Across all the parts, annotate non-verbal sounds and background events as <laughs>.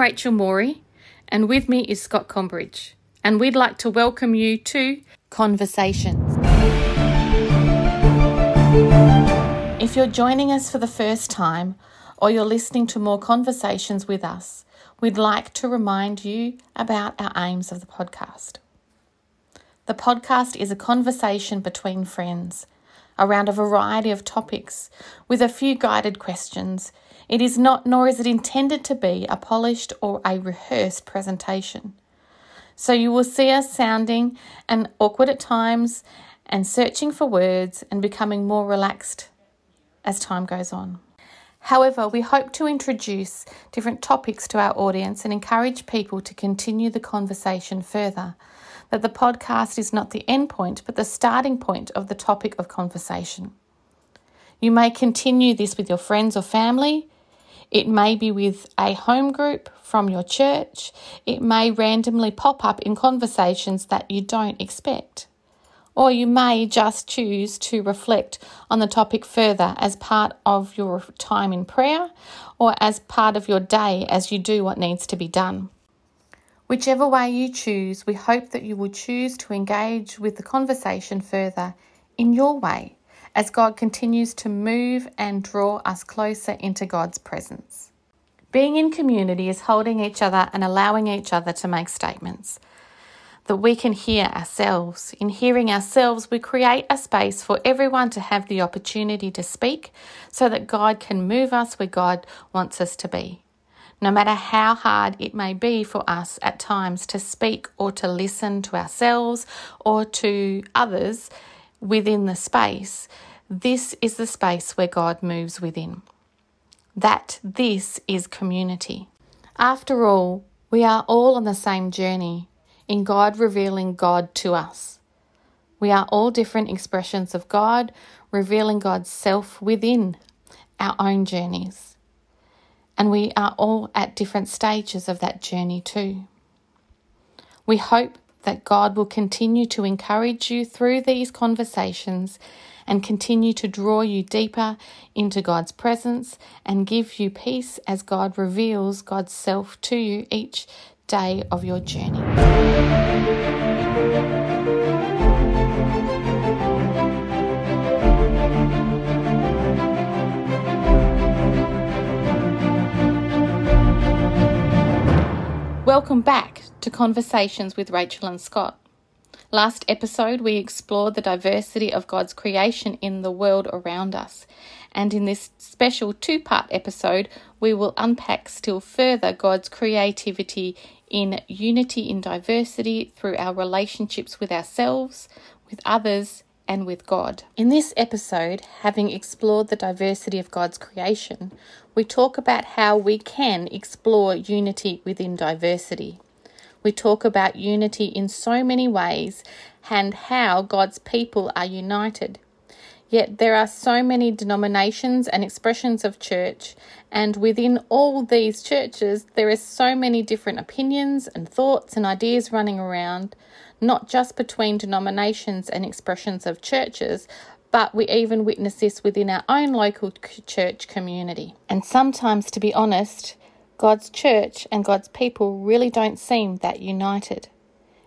Rachel Morey, and with me is Scott Combridge, and we'd like to welcome you to Conversations. If you're joining us for the first time, or you're listening to more conversations with us, we'd like to remind you about our aims of the podcast. The podcast is a conversation between friends around a variety of topics with a few guided questions. It is not, nor is it intended to be, a polished or a rehearsed presentation. So you will see us sounding and awkward at times and searching for words and becoming more relaxed as time goes on. However, we hope to introduce different topics to our audience and encourage people to continue the conversation further that the podcast is not the end point, but the starting point of the topic of conversation. You may continue this with your friends or family. It may be with a home group from your church. It may randomly pop up in conversations that you don't expect. Or you may just choose to reflect on the topic further as part of your time in prayer or as part of your day as you do what needs to be done. Whichever way you choose, we hope that you will choose to engage with the conversation further in your way as God continues to move and draw us closer into God's presence. Being in community is holding each other and allowing each other to make statements that we can hear ourselves. In hearing ourselves, we create a space for everyone to have the opportunity to speak so that God can move us where God wants us to be no matter how hard it may be for us at times to speak or to listen to ourselves or to others within the space, this is the space where God moves within. That this is community. After all, we are all on the same journey in God revealing God to us. We are all different expressions of God, revealing God's self within our own journeys. And we are all at different stages of that journey too. We hope that God will continue to encourage you through these conversations and continue to draw you deeper into God's presence and give you peace as God reveals God's self to you each day of your journey. Welcome back to Conversations with Rachel and Scott. Last episode, we explored the diversity of God's creation in the world around us. And in this special two part episode, we will unpack still further God's creativity in unity in diversity through our relationships with ourselves, with others, and with God. In this episode, having explored the diversity of God's creation, we talk about how we can explore unity within diversity. We talk about unity in so many ways and how God's people are united. Yet there are so many denominations and expressions of church, and within all these churches, there are so many different opinions and thoughts and ideas running around not just between denominations and expressions of churches, but we even witness this within our own local church community. And sometimes, to be honest, God's church and God's people really don't seem that united.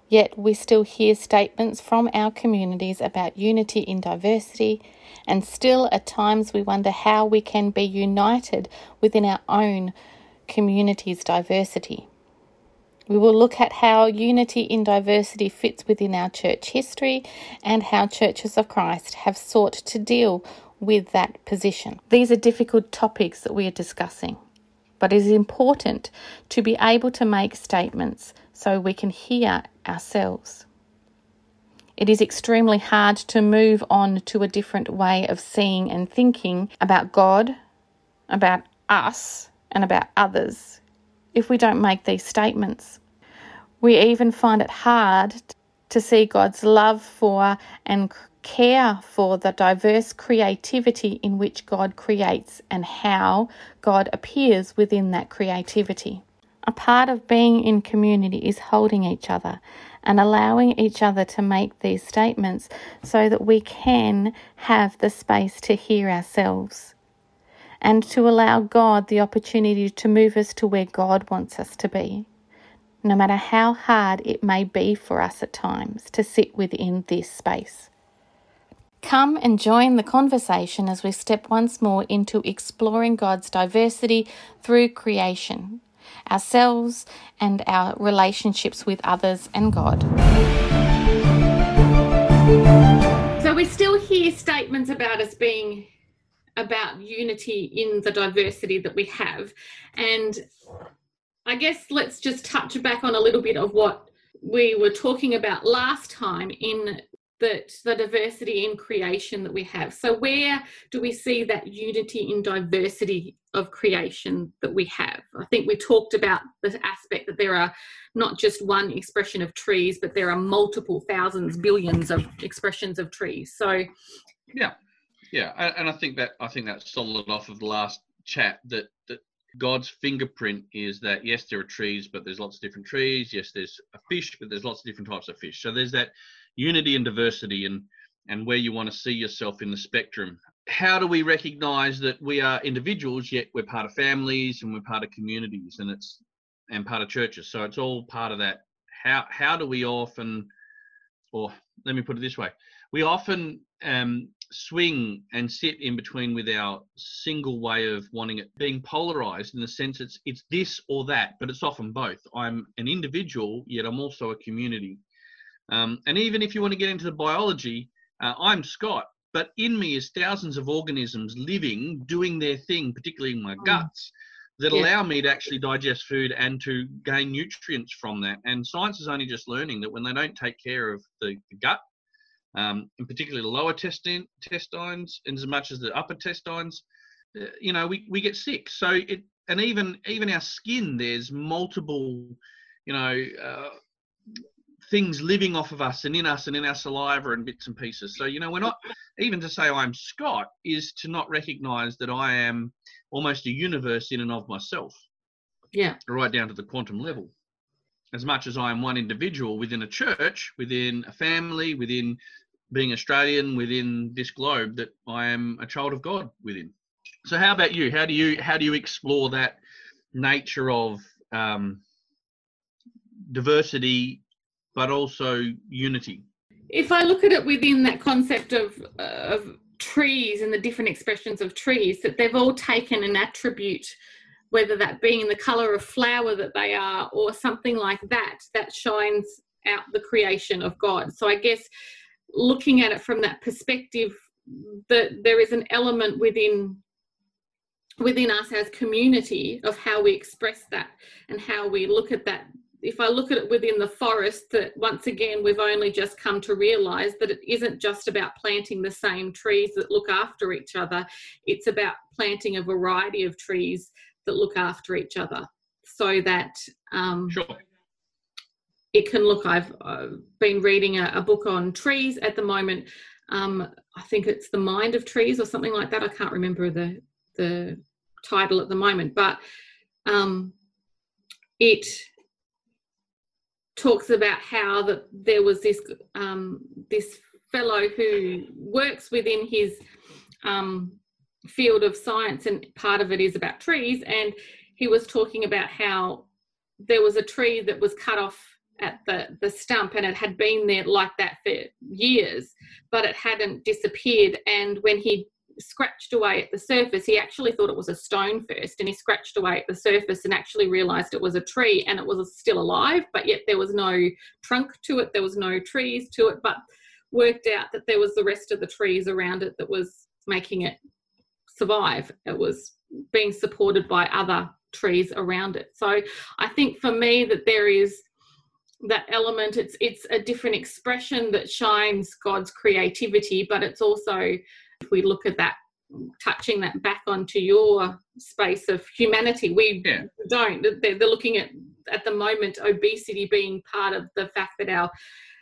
Yet we still hear statements from our communities about unity in diversity, and still at times we wonder how we can be united within our own community's diversity. We will look at how unity in diversity fits within our church history and how churches of Christ have sought to deal with that position. These are difficult topics that we are discussing, but it is important to be able to make statements so we can hear ourselves. It is extremely hard to move on to a different way of seeing and thinking about God, about us, and about others if we don't make these statements. We even find it hard to see God's love for and care for the diverse creativity in which God creates and how God appears within that creativity. A part of being in community is holding each other and allowing each other to make these statements so that we can have the space to hear ourselves and to allow God the opportunity to move us to where God wants us to be, no matter how hard it may be for us at times to sit within this space. Come and join the conversation as we step once more into exploring God's diversity through creation, ourselves, and our relationships with others and God. So we still hear statements about us being about unity in the diversity that we have. And I guess let's just touch back on a little bit of what we were talking about last time in that the diversity in creation that we have. So, where do we see that unity in diversity of creation that we have? I think we talked about the aspect that there are not just one expression of trees, but there are multiple thousands, billions of expressions of trees. So, yeah, yeah, and I think that I think that's solid off of the last chat that that God's fingerprint is that yes, there are trees, but there's lots of different trees. Yes, there's a fish, but there's lots of different types of fish. So there's that unity and diversity and and where you want to see yourself in the spectrum. How do we recognize that we are individuals yet we're part of families and we're part of communities and it's and part of churches. So it's all part of that. How how do we often or let me put it this way. We often um, swing and sit in between with our single way of wanting it being polarized in the sense it's it's this or that but it's often both i'm an individual yet i'm also a community um, and even if you want to get into the biology, uh, I'm Scott, but in me is thousands of organisms living, doing their thing, particularly in my mm. guts, that yeah. allow me to actually digest food and to gain nutrients from that. And science is only just learning that when they don't take care of the, the gut, um, in particular the lower intestines, and as much as the upper intestines, uh, you know, we, we get sick. So it, and even even our skin, there's multiple, you know, uh, things living off of us and in us and in our saliva and bits and pieces. So, you know, we're not, even to say I'm Scott is to not recognize that I am almost a universe in and of myself. Yeah. Right down to the quantum level. As much as I am one individual within a church, within a family, within being Australian, within this globe, that I am a child of God within. So, how about you? How do you how do you explore that nature of um, diversity but also unity. If I look at it within that concept of, of trees and the different expressions of trees, that they've all taken an attribute, whether that being the colour of flower that they are or something like that, that shines out the creation of God. So I guess looking at it from that perspective, that there is an element within within us as community of how we express that and how we look at that if I look at it within the forest, that once again, we've only just come to realize that it isn't just about planting the same trees that look after each other, it's about planting a variety of trees that look after each other so that um, sure. It can look. I've uh, been reading a, a, book on trees at the moment. Um, I think it's The Mind of Trees or something like that. I can't remember the, the title at the moment, but um, it talks about how that there was this um, this fellow who works within his um, field of science, and part of it is about trees. And he was talking about how there was a tree that was cut off at the the stump, and it had been there like that for years, but it hadn't disappeared. And when he scratched away at the surface. He actually thought it was a stone first, and he scratched away at the surface and actually realized it was a tree and it was still alive, but yet there was no trunk to it, there was no trees to it, but worked out that there was the rest of the trees around it that was making it survive. It was being supported by other trees around it. So I think for me that there is that element. It's it's a different expression that shines god's creativity but it's also if we look at that touching that back onto your space of humanity we yeah. don't. They're, they're, looking at at the moment obesity being part of the fact that our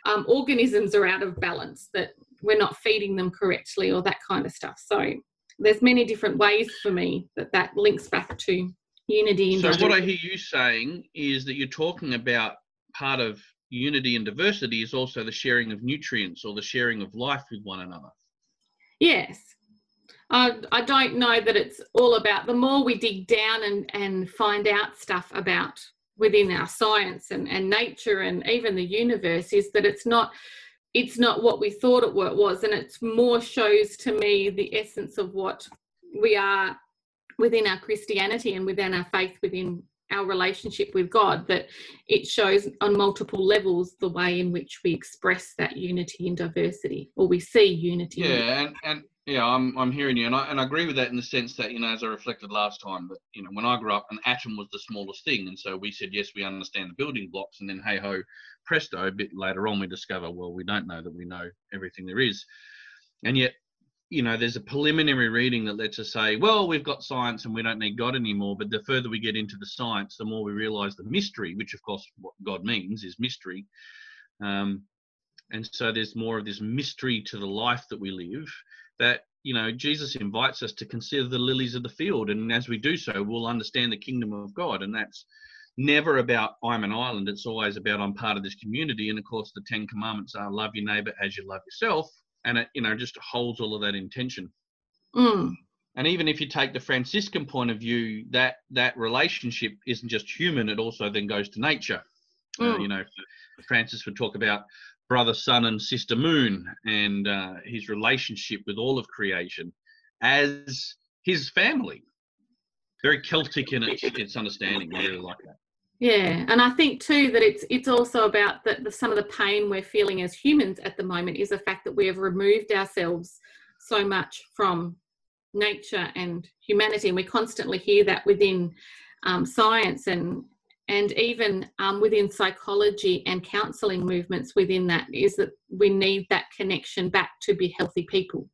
um, organisms are out of balance that we're not feeding them correctly or that kind of stuff. So there's many different ways for me that that links back to unity so what i hear you saying is that you're talking about part of unity and diversity is also the sharing of nutrients or the sharing of life with one another Yes. I, I don't know that it's all about the more we dig down and, and find out stuff about within our science and, and nature and even the universe is that it's not it's not what we thought it was and it's more shows to me the essence of what we are within our christianity and within our faith within our relationship with god that it shows on multiple levels the way in which we express that unity and diversity or we see unity. Yeah and, and yeah, I'm I'm hearing you, and I and I agree with that in the sense that you know, as I reflected last time, that you know, when I grew up, an atom was the smallest thing, and so we said yes, we understand the building blocks, and then hey ho, presto, a bit later on we discover well, we don't know that we know everything there is, and yet, you know, there's a preliminary reading that lets us say, well, we've got science and we don't need God anymore, but the further we get into the science, the more we realize the mystery, which of course what God means is mystery. Um, and so there's more of this mystery to the life that we live that you know jesus invites us to consider the lilies of the field. And as we do so we'll understand the kingdom of god. And that's never about i'm an island. It's always about i'm part of this community. And of course the 10 commandments are love your neighbor as you love yourself and it you know just holds all of that intention mm. and even if you take the franciscan point of view that that relationship isn't just human it also then goes to nature mm. uh, you know francis would talk about brother sun and sister moon and uh, his relationship with all of creation as his family very celtic in its, its understanding i really like that yeah and i think too that it's it's also about that the, some of the pain we're feeling as humans at the moment is the fact that we have removed ourselves so much from nature and humanity and we constantly hear that within um, science and and even um, within psychology and counselling movements within that is that we need that connection back to be healthy people.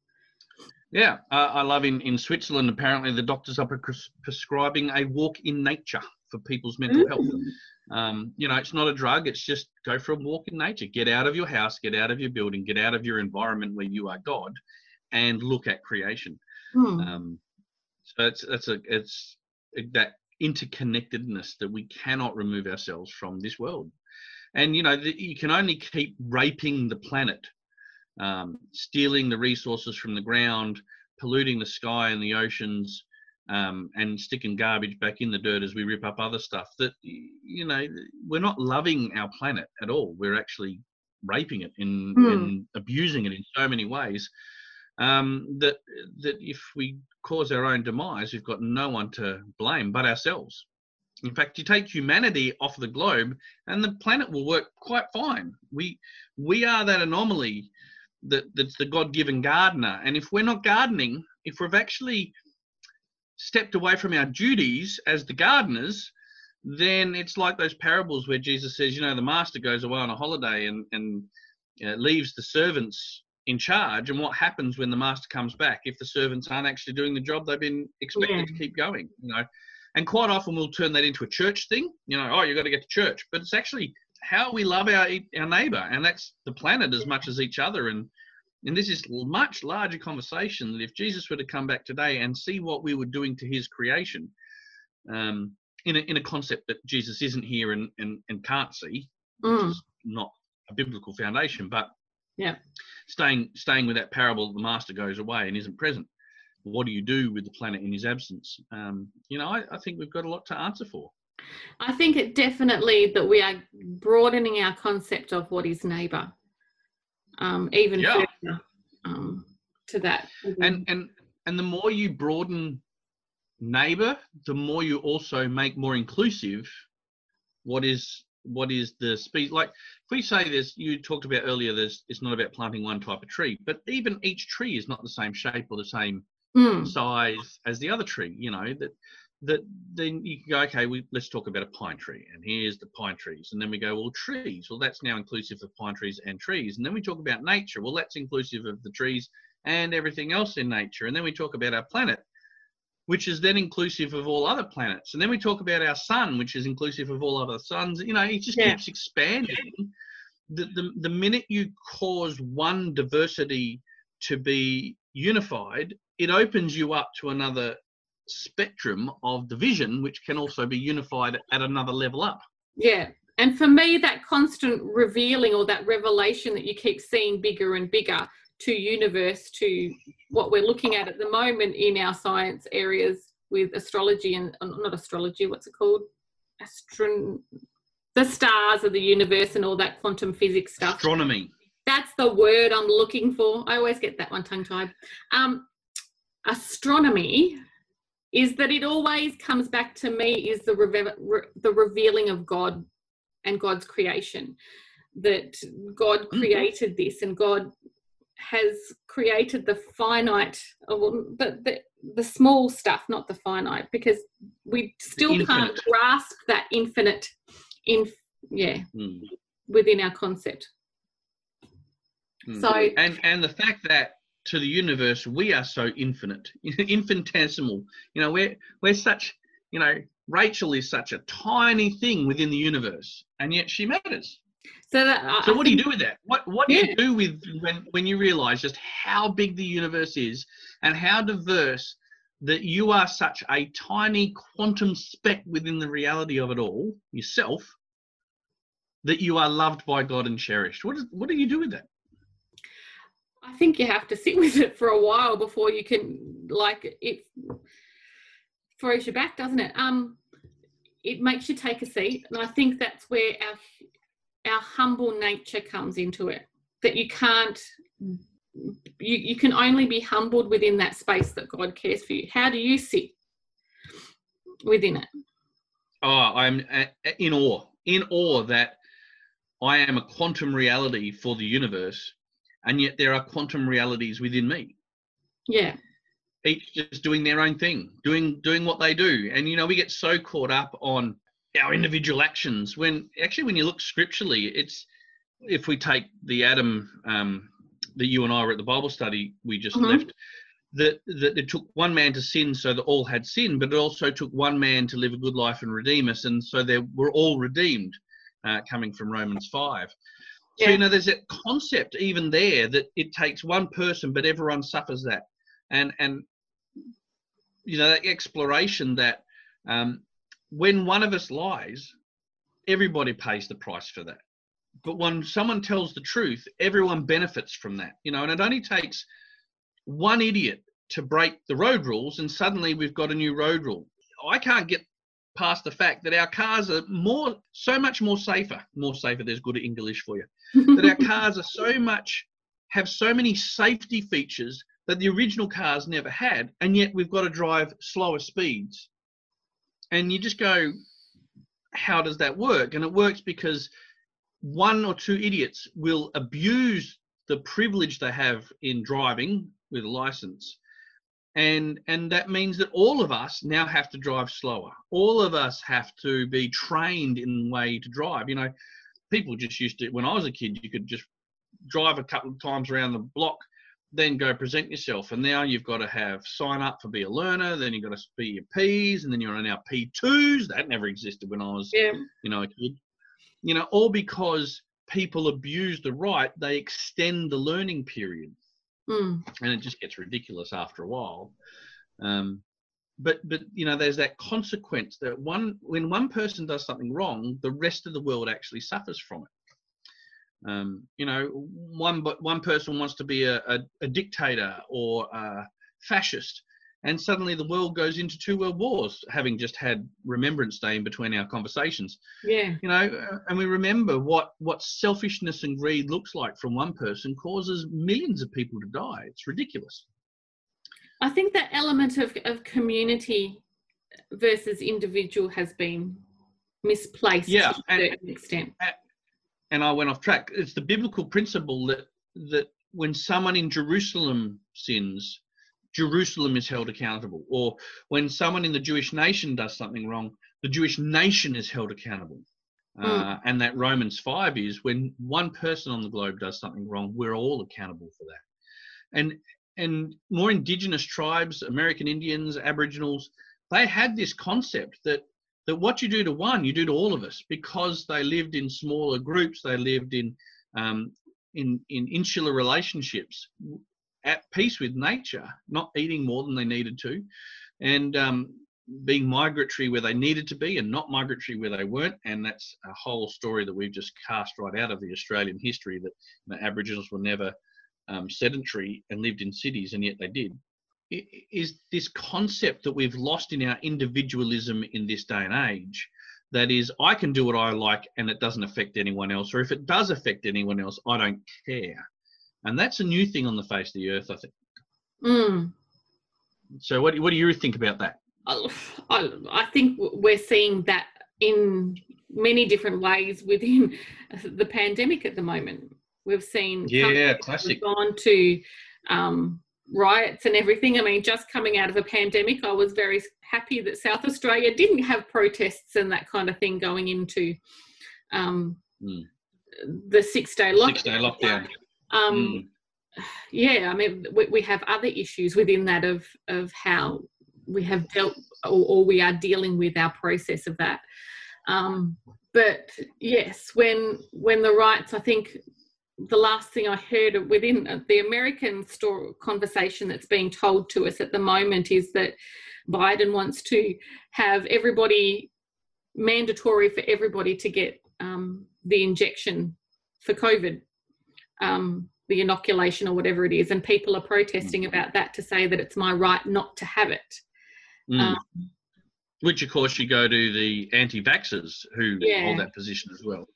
Yeah, uh, I love in, in Switzerland, apparently the doctors are pres- prescribing a walk in nature for people's mental mm. health. Um, you know, it's not a drug, it's just go for a walk in nature. Get out of your house, get out of your building, get out of your environment where you are God and look at creation. Mm. Um, so it's, that's a, it's that interconnectedness that we cannot remove ourselves from this world. And you know, the, you can only keep raping the planet, um, stealing the resources from the ground, polluting the sky and the oceans, um, and sticking garbage back in the dirt as we rip up other stuff. That you know, we're not loving our planet at all. We're actually raping it and, mm. and abusing it in so many ways um, that that if we cause our own demise, we've got no one to blame but ourselves. In fact, you take humanity off the globe, and the planet will work quite fine. We we are that anomaly that that's the God-given gardener, and if we're not gardening, if we've actually stepped away from our duties as the gardeners, then it's like those parables where Jesus says, you know, the master goes away on a holiday and and uh, leaves the servants in charge. And what happens when the master comes back? If the servants aren't actually doing the job they've been expected yeah. to keep going you know? And quite often we'll turn that into a church thing you know oh you've got to get to church. But it's actually how we love our our neighbor and that's the planet as much as each other and and this is much larger conversation that if jesus were to come back today and see what we were doing to his creation um, in, a, in a concept that jesus isn't here and, and, and can't see which mm. is not a biblical foundation but yeah. Staying staying with that parable, the master goes away and isn't present. What do you do with the planet in his absence? Um, you know, I, I think we've got a lot to answer for. I think it definitely that we are broadening our concept of what is neighbour, um, even yeah. further um, to that. And and and the more you broaden neighbour, the more you also make more inclusive what is what is the speed like if we say this you talked about earlier this it's not about planting one type of tree but even each tree is not the same shape or the same mm. size as the other tree you know that that then you can go okay we, let's talk about a pine tree and here's the pine trees and then we go well trees well that's now inclusive of pine trees and trees and then we talk about nature well that's inclusive of the trees and everything else in nature and then we talk about our planet which is then inclusive of all other planets. And then we talk about our sun, which is inclusive of all other suns. You know, it just yeah. keeps expanding. The, the, the minute you cause one diversity to be unified, it opens you up to another spectrum of division, which can also be unified at another level up. Yeah. And for me, that constant revealing or that revelation that you keep seeing bigger and bigger to universe to what we're looking at at the moment in our science areas with astrology and not astrology, what's it called? Astron the stars of the universe and all that quantum physics stuff. Astronomy. That's the word I'm looking for. I always get that one tongue tied. Um, astronomy is that it always comes back to me is the re- the revealing of God and God's creation. That God mm-hmm. created mm-hmm. this and God has created the finite, well, the, the, the small stuff, not the finite, because we still can't grasp that infinite, in yeah, mm. within our concept. Mm. So and and the fact that to the universe we are so infinite, <laughs> infinitesimal. You know, we're we're such. You know, Rachel is such a tiny thing within the universe, and yet she matters. So, that, so what do you do with that? What what do yeah. you do with when when you realize just how big the universe is and how diverse that you are such a tiny quantum speck within the reality of it all yourself that you are loved by God and cherished. What is, what do you do with that? I think you have to sit with it for a while before you can like it throws you back, doesn't it? Um, it makes you take a seat, and I think that's where our our humble nature comes into it. That you can't, you you can only be humbled within that space that God cares for you. How do you sit within it? Oh, I'm uh, in awe, in awe that I am a quantum reality for the universe and yet there are quantum realities within me. Yeah. Each just doing their own thing doing doing what they do. And you know we get so caught up on our individual actions when actually when you look scripturally it's if we take the adam um, that you and i were at the bible study we just mm-hmm. left that, that it took one man to sin so that all had sin, but it also took one man to live a good life and redeem us. And so they were all redeemed uh, coming from romans 5 so yeah. you know, there's that concept even there that it takes one person, but everyone suffers that, and and you know that exploration that um, when one of us lies, everybody pays the price for that. But when someone tells the truth, everyone benefits from that. You know, and it only takes one idiot to break the road rules, and suddenly we've got a new road rule. I can't get past the fact that our cars are more, so much more safer. More safer. There's good English for you. <laughs> that our cars are so much, have so many safety features that the original cars never had, and yet we've got to drive slower speeds. And you just go, how does that work? And it works because one or two idiots will abuse the privilege they have in driving with a license and and that means that all of us now have to drive slower. All of us have to be trained in the way to drive. You know people just used to when i was a kid you could just drive a couple of times around the block then go present yourself. And now you've got to have sign up for be a learner then you've got to be your p's and then you're on our p2s that never existed when i was yeah. you know a kid. You know all because people abuse the right they extend the learning period mm. and it just gets ridiculous after a while. Um, but but you know, there's that consequence that one when one person does something wrong, the rest of the world actually suffers from it. Um, you know, one but one person wants to be a, a, a dictator or a fascist, and suddenly the world goes into two world wars having just had remembrance day in between our conversations. Yeah. You know uh, and we remember what what selfishness and greed looks like from one person causes millions of people to die. It's ridiculous. I think that element of, of community versus individual has been misplaced yeah, to a and, certain extent. and i went off track. It's the biblical principle that that when someone in jerusalem sins Jerusalem is held accountable. Or when someone in the Jewish nation does something wrong, the Jewish nation is held accountable. Mm. Uh, and that Romans 5 is when one person on the globe does something wrong, we're all accountable for that. And and more indigenous tribes, American Indians, Aboriginals, they had this concept that that what you do to one, you do to all of us, because they lived in smaller groups, they lived in um, in in insular relationships at peace with nature, not eating more than they needed to, and um, being migratory where they needed to be and not migratory where they weren't. And that's a whole story that we've just cast right out of the Australian history that the Aboriginals were never um, sedentary and lived in cities, and yet they did. Is this concept that we've lost in our individualism in this day and age? That is, I can do what I like and it doesn't affect anyone else, or if it does affect anyone else, I don't care. And that's a new thing on the face of the earth, I think. Mm. So, what, what do you think about that? I, I think we're seeing that in many different ways within <laughs> the pandemic at the moment. We've seen yeah, classic. gone to um, riots and everything. I mean, just coming out of a pandemic, I was very happy that South Australia didn't have protests and that kind of thing going into um, mm. the six day lockdown. Six day lockdown. Um, mm. Yeah, I mean, we, we, have other issues within that of of how we have dealt or, or we are dealing with our process of that. Um, but yes, when when the rights, I think the last thing I heard within the American store conversation that's being told to us at the moment is that Biden wants to have everybody mandatory for everybody to get um, the injection for COVID, um, the inoculation or whatever it is, and people are protesting mm. about that to say that it's my right not to have it. Mm. Um, Which, of course, you go to the anti-vaxxers who yeah. hold that position as well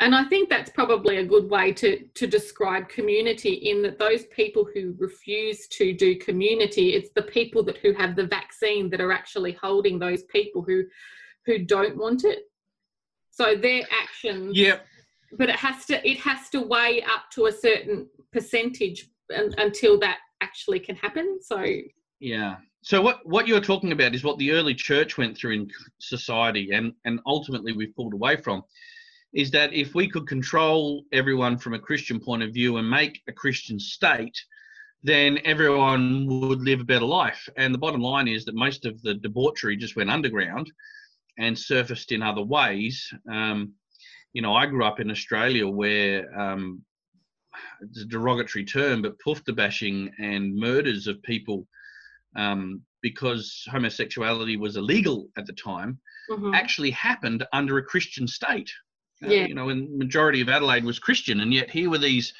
and I think that's probably a good way to to describe community in that those people who refuse to do community, it's the people that who have the vaccine that are actually holding those people who who don't want it. So their actions. Yep. But it has to it has to weigh up to a certain percentage until that actually can happen. So yeah. So what what you're talking about is what the early church went through in society, and and ultimately we've pulled away from is that if we could control everyone from a Christian point of view and make a Christian state, then everyone would live a better life. And the bottom line is that most of the debauchery just went underground and surfaced in other ways. Um, you know, I grew up in Australia where um, it's a derogatory term, but poofta bashing and murders of people um, because homosexuality was illegal at the time mm-hmm. actually happened under a Christian state. Uh, yeah. you know, and majority of Adelaide was Christian, and yet here were these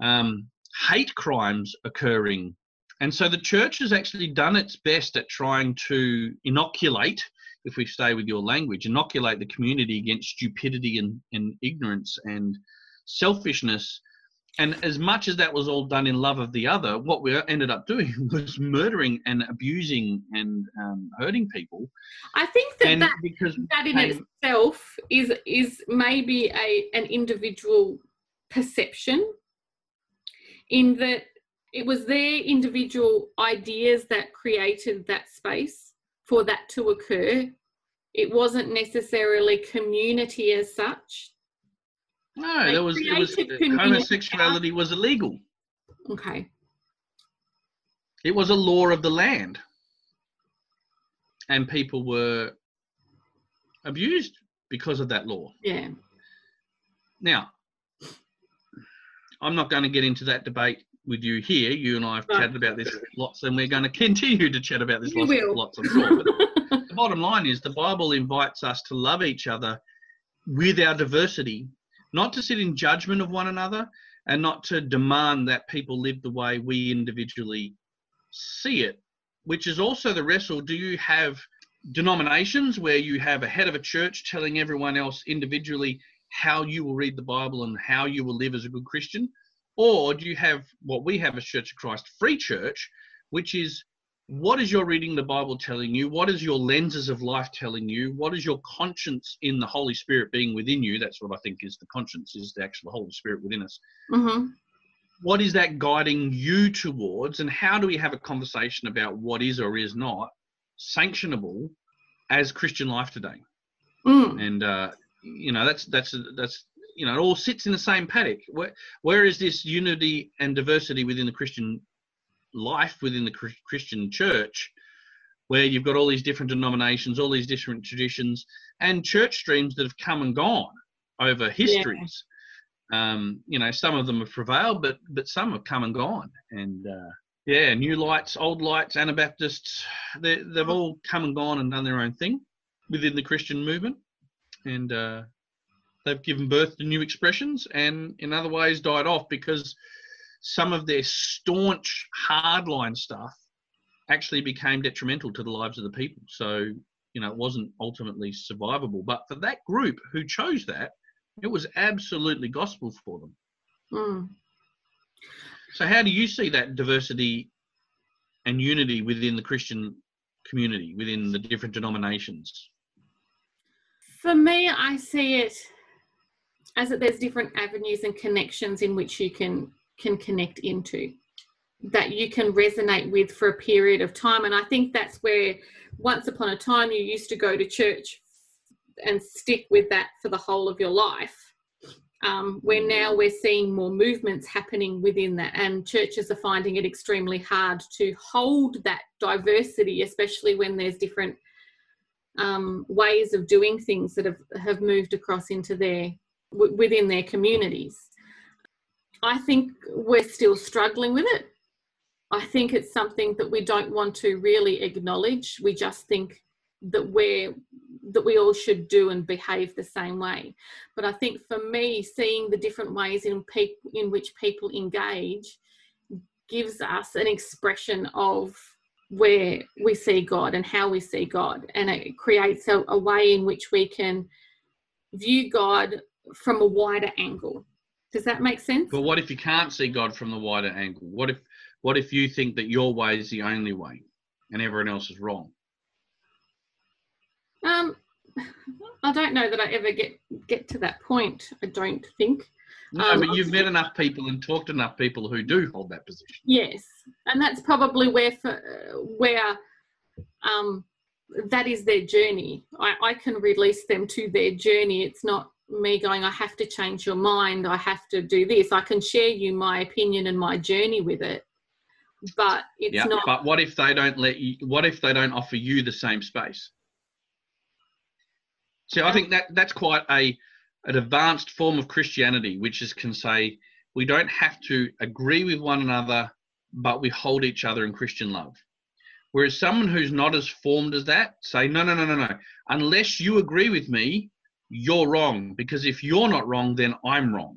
um, hate crimes occurring. And so the church has actually done its best at trying to inoculate, if we stay with your language, inoculate the community against stupidity and, and ignorance and selfishness and as much as that was all done in love of the other, what we ended up doing <laughs> was murdering and abusing and um, hurting people. I think that that, because that in itself is is maybe a an individual perception, in that it was their individual ideas that created that space for that to occur. It wasn't necessarily community as such no, there was, it was uh, homosexuality was illegal. Okay. It was a law of the land, and people were abused because of that law. Yeah. Now, I'm not going to get into that debate with you here. You and I have chatted about this lots, and we're going to continue to chat about this lots, lots, I'm sure. <laughs> the bottom line is the Bible invites us to love each other with our diversity not to sit in judgment of one another and not to demand that people live the way we individually see it, which is also the wrestle. Do you have denominations where you have a head of a church telling everyone else individually how you will read the Bible and how you will live as a good Christian? Or do you have what we have as Church of Christ Free Church, which is what is your reading the Bible telling you? What is your lenses of life telling you? What is your conscience in the Holy Spirit being within you? That's what I think is the conscience, is the actual Holy Spirit within us. Mm-hmm. What is that guiding you towards? And how do we have a conversation about what is or is not sanctionable as Christian life today? Mm. And, uh, you know, that's, that's, that's, you know, it all sits in the same paddock. Where, where is this unity and diversity within the Christian life within the Christian church where you've got all these different denominations, all these different traditions, and church streams that have come and gone over histories. Yeah. Um, you know, some of them have prevailed, but but some have come and gone. And uh, yeah, new lights, old lights, Anabaptists, they, they've all come and gone and done their own thing within the Christian movement, and uh, they've given birth to new expressions, and in other ways died off because some of their staunch hardline stuff actually became detrimental to the lives of the people. So, you know, it wasn't ultimately survivable. But for that group who chose that, it was absolutely gospel for them. Mm. So, how do you see that diversity and unity within the Christian community, within the different denominations? For me, I see it as that there's different avenues and connections in which you can can connect into that you can resonate with for a period of time. And i think that's where once upon a time you used to go to church and stick with that for the whole of your life um, where now we're seeing more movements happening within that. And churches are finding it extremely hard to hold that diversity especially when there's different um, ways of doing things that have, have moved across into their w- within their communities. I think we're still struggling with it. I think it's something that we don't want to really acknowledge. We just think that we're that we all should do and behave the same way. But I think for me, seeing the different ways in pe- in which people engage gives us an expression of where we see God and how we see God, and it creates a, a way in which we can view God from a wider angle. Does that make sense? But what if you can't see God from the wider angle? What if what if you think that your way is the only way and everyone else is wrong? Um, I don't know that I ever get get to that point. I don't think. No, Um, but you've met enough people and talked to enough people who do hold that position. Yes, and that's probably where for, where um, that is their journey. I, I can release them to their journey. It's not me going, I have to change your mind. I have to do this. I can share you my opinion and my journey with it, but it's yeah. not. But what if they don't let you? What if they don't offer you the same space? See, I think that that's quite a an advanced form of Christianity, which is can say we don't have to agree with one another, but we hold each other in Christian love. Whereas someone who's not as formed as that say, no, no, no, no, no. Unless you agree with me, you're wrong. Because if you're not wrong, then I'm wrong.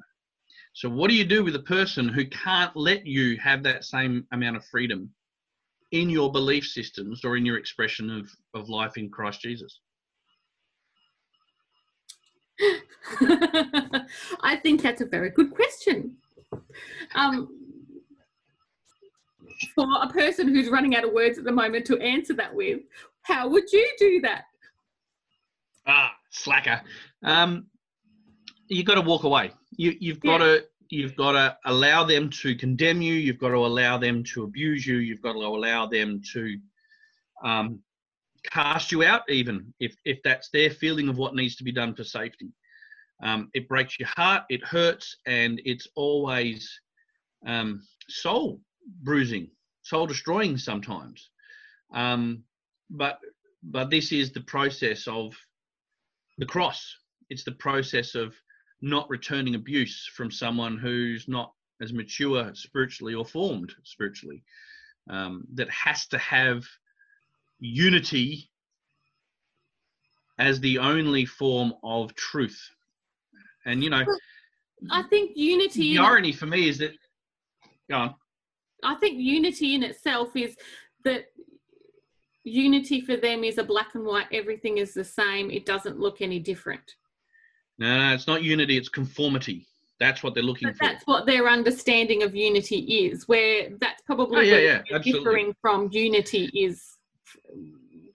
So what do you do with a person who can't let you have that same amount of freedom in your belief systems or in your expression of, of life in Christ Jesus? <laughs> I think that's a very good question. Um, for a person who's running out of words at the moment to answer that with, how would you do that? Ah, slacker. Um, you've got to walk away. You, you've got Yeah. to you've got to allow them to condemn you. You've got to allow them to abuse you. You've got to allow them to um, cast you out, even if if that's their feeling of what needs to be done for safety. Um, it breaks your heart. It hurts, and it's always um, soul bruising, soul destroying sometimes. Um, but but this is the process of the cross. It's the process of not returning abuse from someone who's not as mature spiritually or formed spiritually. Um, that has to have unity as the only form of truth. And you know, I think unity. the irony for me is that. Go on. I think unity in itself is that unity for them is a black and white. Everything is the same. It doesn't look any different. No, it's not unity. It's conformity. That's what they're looking But for. that's what their understanding of unity is. Where that's probably Oh, yeah, where yeah, differing from unity is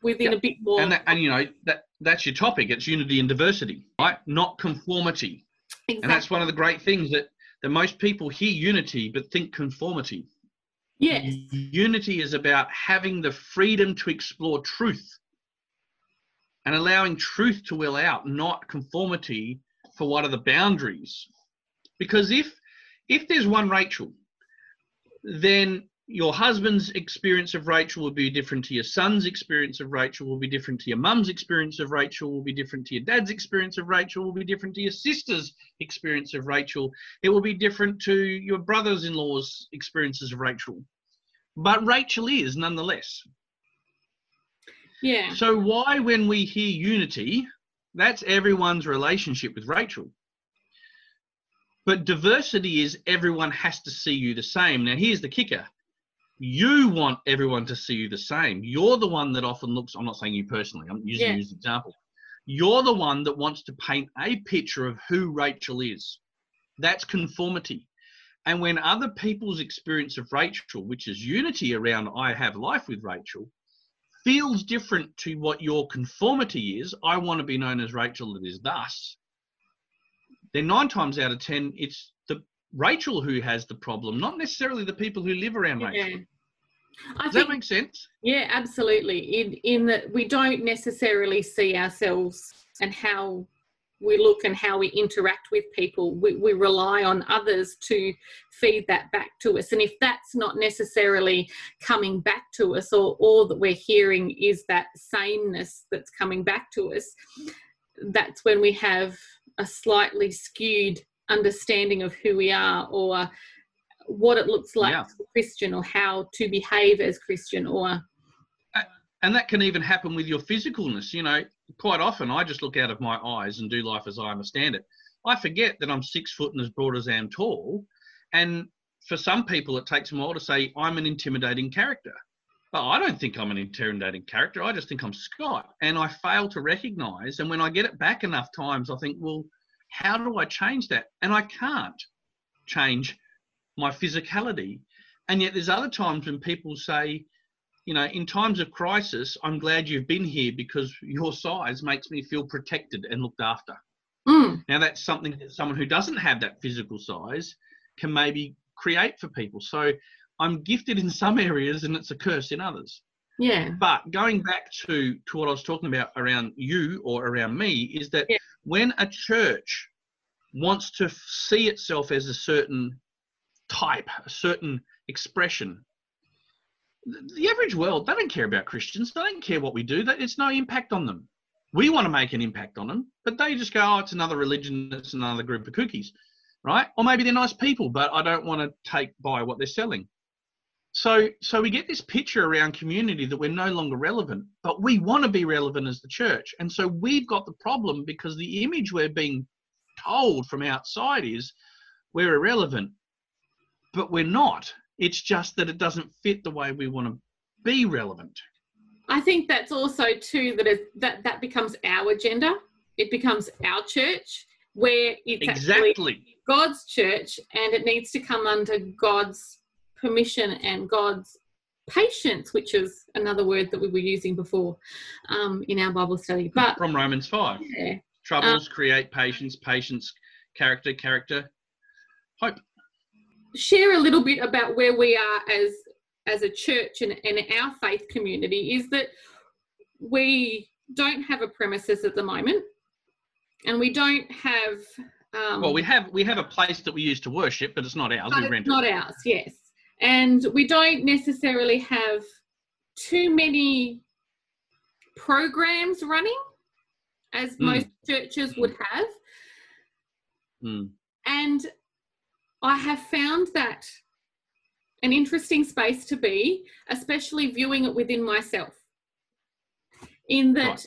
within Yeah. a bit more. and that, and you know that that's your topic. It's unity and diversity, right? Not conformity. exactly. And that's one of the great things that that most people hear unity but think conformity. Yes. Unity is about having the freedom to explore truth and allowing truth to will out, not conformity for what are the boundaries. Because if if there's one Rachel, then your husband's experience of Rachel will be different to your son's experience of Rachel, will be different to your mum's experience of Rachel, will be different to your dad's experience of Rachel, will be different to your sister's experience of Rachel. It will be different to your brothers in law's experiences of Rachel. But Rachel is nonetheless. Yeah. So, why, when we hear unity, that's everyone's relationship with Rachel. But diversity is everyone has to see you the same. Now, here's the kicker you want everyone to see you the same. You're the one that often looks, I'm not saying you personally, I'm using Yeah. you as an example. You're the one that wants to paint a picture of who Rachel is. That's conformity. And when other people's experience of Rachel, which is unity around I have life with Rachel, feels different to what your conformity is, I want to be known as Rachel that is thus, then nine times out of ten, it's the Rachel who has the problem, not necessarily the people who live around Rachel. Yeah. I Does think that make sense? Yeah, absolutely. In in that we don't necessarily see ourselves and how we look and how we interact with people. We, we rely on others to feed that back to us. And if that's not necessarily coming back to us, or all that we're hearing is that sameness that's coming back to us, that's when we have a slightly skewed understanding of who we are or what it looks like Yeah. to be Christian or how to behave as Christian or And that can even happen with your physicalness. You know, quite often I just look out of my eyes and do life as I understand it. I forget that I'm six foot and as broad as I am tall. And for some people, it takes them a while to say, I'm an intimidating character. But I don't think I'm an intimidating character. I just think I'm Scott. And I fail to recognize. And when I get it back enough times, I think, well, how do I change that? And I can't change my physicality. And yet there's other times when people say, you know, in times of crisis, I'm glad you've been here because your size makes me feel protected and looked after. Mm, Now, that's something that someone who doesn't have that physical size can maybe create for people. So I'm gifted in some areas and it's a curse in others. yeah, But going back to, to what I was talking about around you or around me is that Yeah. When a church wants to see itself as a certain type, a certain expression, the average world, they don't care about Christians. They don't care what we do. That It's no impact on them. We want to make an impact on them, but they just go, oh, it's another religion, it's another group of cookies, right? Or maybe they're nice people, but I don't want to take by what they're selling. So, so we get this picture around community that we're no longer relevant, but we want to be relevant as the church. And so we've got the problem because the image we're being told from outside is we're irrelevant, but we're not. It's just that it doesn't fit the way we want to be relevant. I think that's also too that is that that becomes our agenda. It becomes our church where it's Exactly. God's church, and it needs to come under God's permission and God's patience, which is another word that we were using before um, in our Bible study. But From Romans 5. yeah, Troubles create patience, patience, character, character, hope. share a little bit about where we are as as a church and, and our faith community is that we don't have a premises at the moment and we don't have um, Well, we have we have a place that we use to worship, but it's not ours. We it's rent not it. ours yes and we don't necessarily have too many programs running as Mm. most churches would have Mm. And I have found that an interesting space to be, especially viewing it within myself. In that Right.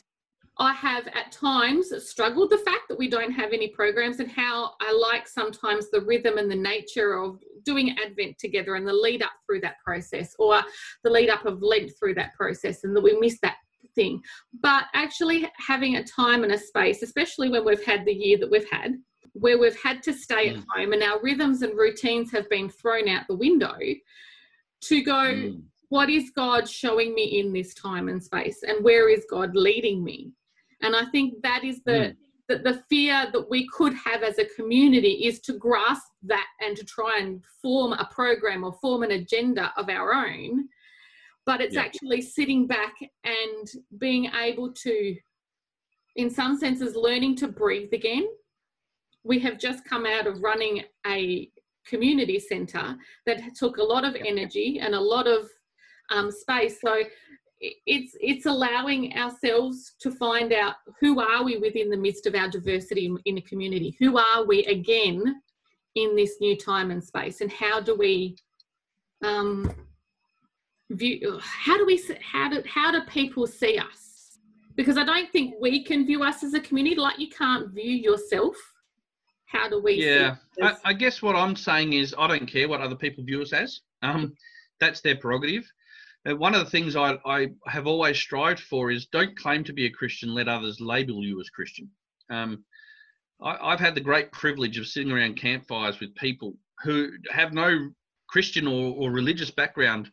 I have at times struggled the fact that we don't have any programs and how I like sometimes the rhythm and the nature of doing Advent together and the lead up through that process or the lead up of Lent through that process and that we miss that thing. But actually having a time and a space, especially when we've had the year that we've had, where we've had to stay at Mm. home and our rhythms and routines have been thrown out the window to go Mm. what is god showing me in this time and space and where is god leading me and i think that is the the, the fear that we could have as a community is to grasp that and to try and form a program or form an agenda of our own but it's Yeah. actually sitting back and being able to in some senses learning to breathe again we have just come out of running a community centre that took a lot of energy and a lot of um, space. So it's it's allowing ourselves to find out who are we within the midst of our diversity in- the community. Who are we again in this new time and space, and how do we um, view? How do we how do how do people see us? Because I don't think we can view us as a community like you can't view yourself how do we yeah I, I, guess what i'm saying is i don't care what other people view us as um, that's their prerogative one of the things I, I have always strived for is don't claim to be a christian let others label you as christian um, I, have had the great privilege of sitting around campfires with people who have no christian or, or religious background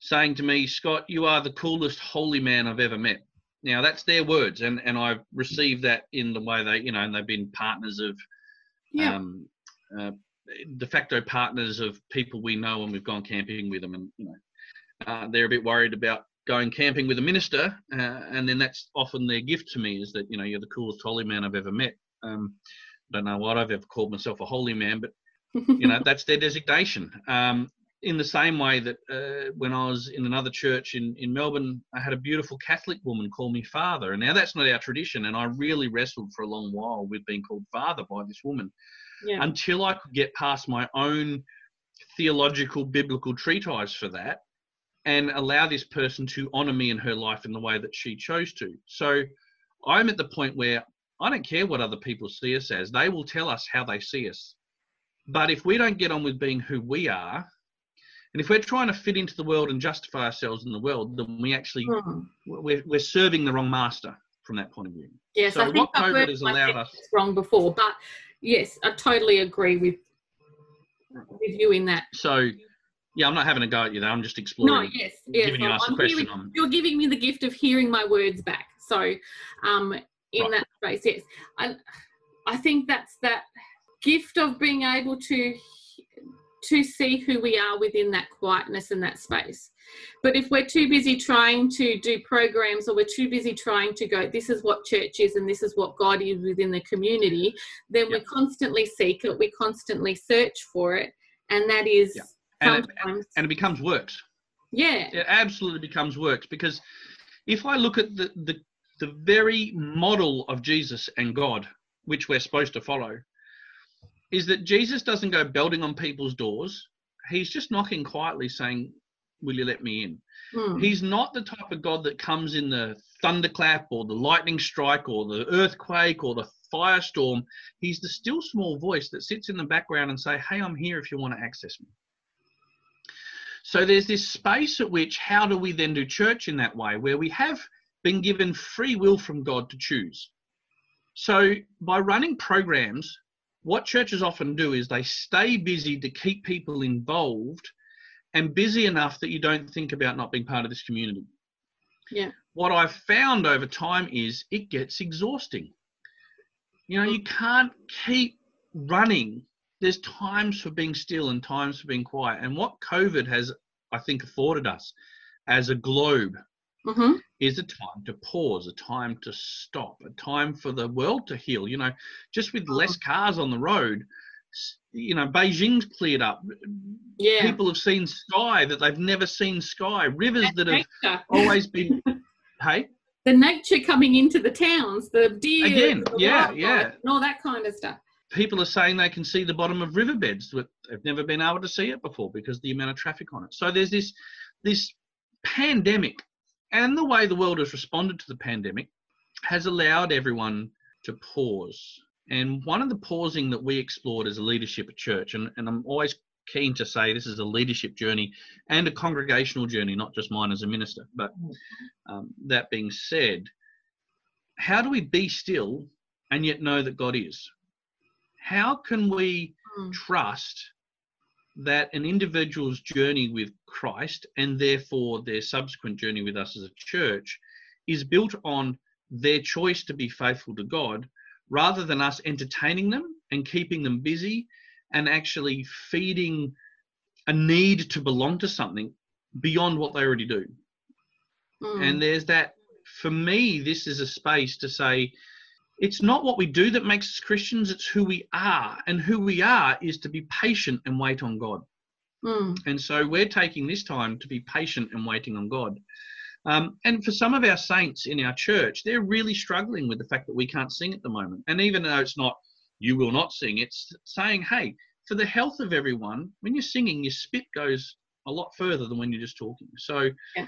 saying to me scott you are the coolest holy man i've ever met now that's their words and and i've received that in the way they you know and they've been partners of yeah. um, uh, de facto partners of people we know and we've gone camping with them and you know uh, they're a bit worried about going camping with a minister uh, and then that's often their gift to me is that you know you're the coolest holy man i've ever met um, don't know what i've ever called myself a holy man but you know <laughs> that's their designation um, in the same way that uh, when I was in another church in, in Melbourne, I had a beautiful Catholic woman call me father. And now that's not our tradition. And I really wrestled for a long while with being called father by this woman yeah. until I could get past my own theological, biblical treatise for that and allow this person to honor me in her life in the way that she chose to. So I'm at the point where I don't care what other people see us as, they will tell us how they see us. But if we don't get on with being who we are, and if we're trying to fit into the world and justify ourselves in the world, then we actually mm. we're, we're serving the wrong master from that point of view. Yes, so I think what COVID has allowed us wrong before, but yes, I totally agree with with you in that. So yeah, I'm not having a go at you Though. I'm just exploring. No, yes, yes. Giving you question. Hearing, you're giving me the gift of hearing my words back. So, um, in right. that space, yes, I, I think that's that gift of being able to to see who we are within that quietness and that space. But if we're too busy trying to do programs or we're too busy trying to go, this is what church is and this is what God is within the community, then yep. we constantly seek it, we constantly search for it. And that is yep. And, it, and it becomes works. Yeah. It absolutely becomes works because if I look at the, the, the very model of Jesus and God, which we're supposed to follow, is that Jesus doesn't go belting on people's doors. He's just knocking quietly saying, Will you let me in? Mm. He's not the type of God that comes in the thunderclap or the lightning strike or the earthquake or the firestorm. He's the still small voice that sits in the background and say, Hey, I'm here if you want to access me. So there's this space at which how do we then do church in that way where we have been given free will from God to choose. So by running programs what churches often do is they stay busy to keep people involved and busy enough that you don't think about not being part of this community. Yeah. What I've found over time is it gets exhausting. You know, you mm. can't keep running. There's times for being still and times for being quiet. And what COVID has, I think, afforded us as a globe mm-hmm. is a time to pause, a time to stop, a time for the world to heal. You know, just with less uh-huh. cars on the road, you know, Beijing's cleared up. Yeah. People have seen sky that they've never seen sky, rivers that have <laughs> always been. hey? The nature coming into the towns, the deer. Again, the yeah, yeah. And all that kind of stuff. People are saying they can see the bottom of riverbeds. That they've never been able to see it before because the amount of traffic on it. So there's this this pandemic and the way the world has responded to the pandemic has allowed everyone to pause. And one of the pausing that we explored as a leadership at church, and, and I'm always keen to say this is a leadership journey and a congregational journey, not just mine as a minister. But um, that being said, how do we be still and yet know that God is? How can we mm. trust that an individual's journey with Christ and therefore their subsequent journey with us as a church is built on their choice to be faithful to God rather than us entertaining them and keeping them busy and actually feeding a need to belong to something beyond what they already do. Mm. And there's that, for me, this is a space to say, it's not what we do that makes us Christians, it's who we are. And who we are is to be patient and wait on God. Mm. And so we're taking this time to be patient and waiting on God. Um, and for some of our saints in our church, they're really struggling with the fact that we can't sing at the moment. And even though it's not, you will not sing, it's saying, hey, for the health of everyone, when you're singing, your spit goes a lot further than when you're just talking. So, yeah.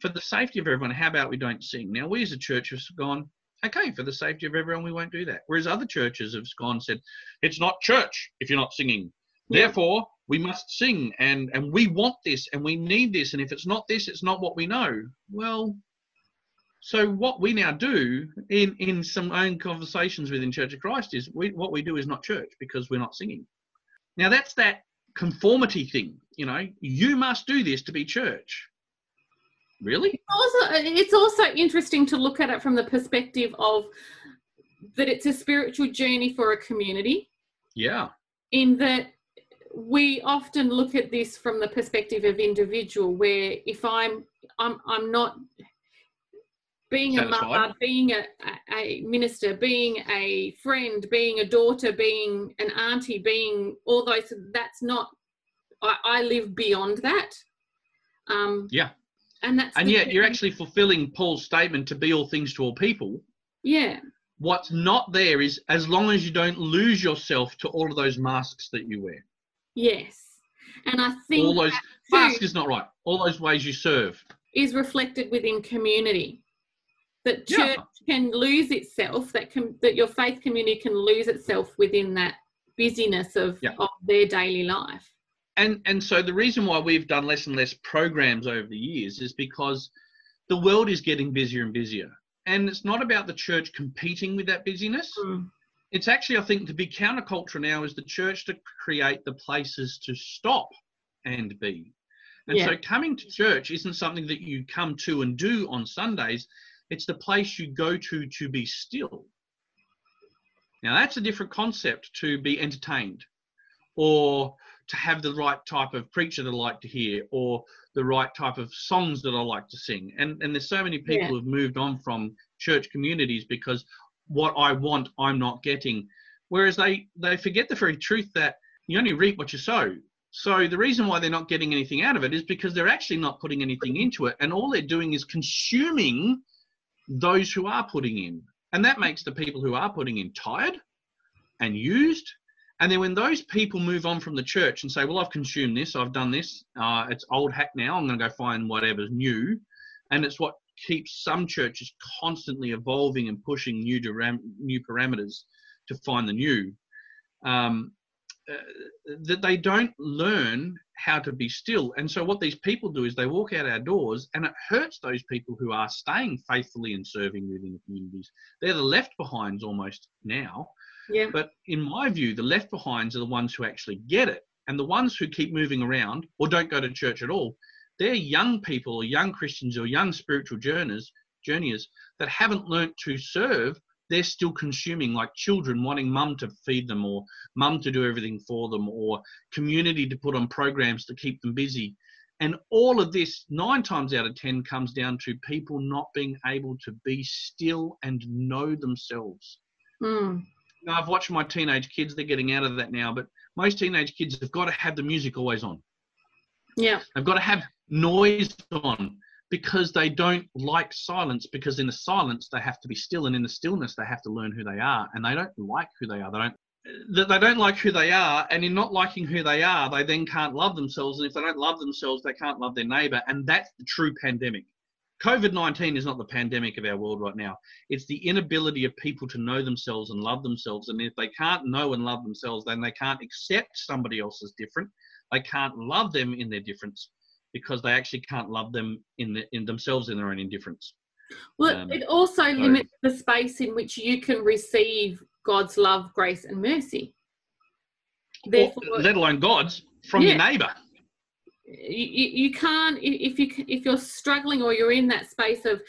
for the safety of everyone, how about we don't sing? Now, we as a church have gone, okay, for the safety of everyone, we won't do that. Whereas other churches have gone and said, it's not church if you're not singing. Yeah. Therefore, we must sing and, and we want this and we need this. And if it's not this, it's not what we know. Well, so what we now do in, in some own conversations within Church of Christ is we, what we do is not church because we're not singing. Now that's that conformity thing. You know, you must do this to be church. Really? also it's also interesting to look at it from the perspective of that it's a spiritual journey for a community Yeah. in that we often look at this from the perspective of individual where if i'm i'm i'm not being a Satisfied. mother being a, a, a minister being a friend being a daughter being an auntie being all those that's not i, I live beyond that um Yeah. And that's And yet you're actually fulfilling Paul's statement to be all things to all people. yeah What's not there is as long as you don't lose yourself to all of those masks that you wear. Yes. And I think All those mask is not right. All those ways you serve. is reflected within community. That Yeah. church can lose itself, that can, that your faith community can lose itself within that busyness of, Yeah. of their daily life. And and so the reason why we've done less and less programs over the years is because the world is getting busier and busier. And it's not about the church competing with that busyness. Mm. it's actually i think to be counterculture now is the church to create the places to stop and be. And Yeah. so coming to church isn't something that you come to and do on sundays. It's the place you go to to be still. Now that's a different concept to be entertained or to have the right type of preacher that I like to hear or the right type of songs that I like to sing. And and there's so many people Yeah. who've moved on from church communities because what I want I'm not getting. Whereas they they forget the very truth that you only reap what you sow. So the reason why they're not getting anything out of it is because they're actually not putting anything into it and all they're doing is consuming those who are putting in. And that makes the people who are putting in tired and used and then when those people move on from the church and say, "Well, I've consumed this, I've done this, uh, it's old hat now. I'm going to go find whatever's new," and it's what keeps some churches constantly evolving and pushing new duram- new parameters to find the new. Um, uh, that they don't learn how to be still, and so what these people do is they walk out our doors, and it hurts those people who are staying faithfully and serving within the communities. They're the left behinds almost now Yeah. but in my view, the left behinds are the ones who actually get it. And the ones who keep moving around or don't go to church at all, they're young people or young Christians or young spiritual journeyers, journeyers that haven't learnt to serve. They're still consuming like children, wanting mum to feed them or mum to do everything for them or community to put on programs to keep them busy. And all of this, nine times out of 10, comes down to people not being able to be still and know themselves Mm. I've watched my teenage kids, they're getting out of that now, but most teenage kids have got to have the music always on. Yeah. They've got to have noise on because they don't like silence because in the silence they have to be still and in the stillness they have to learn who they are and they don't like who they are. They don't that they don't like who they are and in not liking who they are they then can't love themselves and if they don't love themselves they can't love their neighbor and that's the true pandemic covid-19 is not the pandemic of our world right now it's the inability of people to know themselves and love themselves. And if they can't know and love themselves, then they can't accept somebody else as different. They can't love them in their difference because they actually can't love them in the, in themselves in their own indifference. Well, Um, it also limits the space in which you can receive God's love, grace, and mercy. Or, Therefore, let alone God's from your neighbor. You, you can't if you if you're struggling or you're in that space of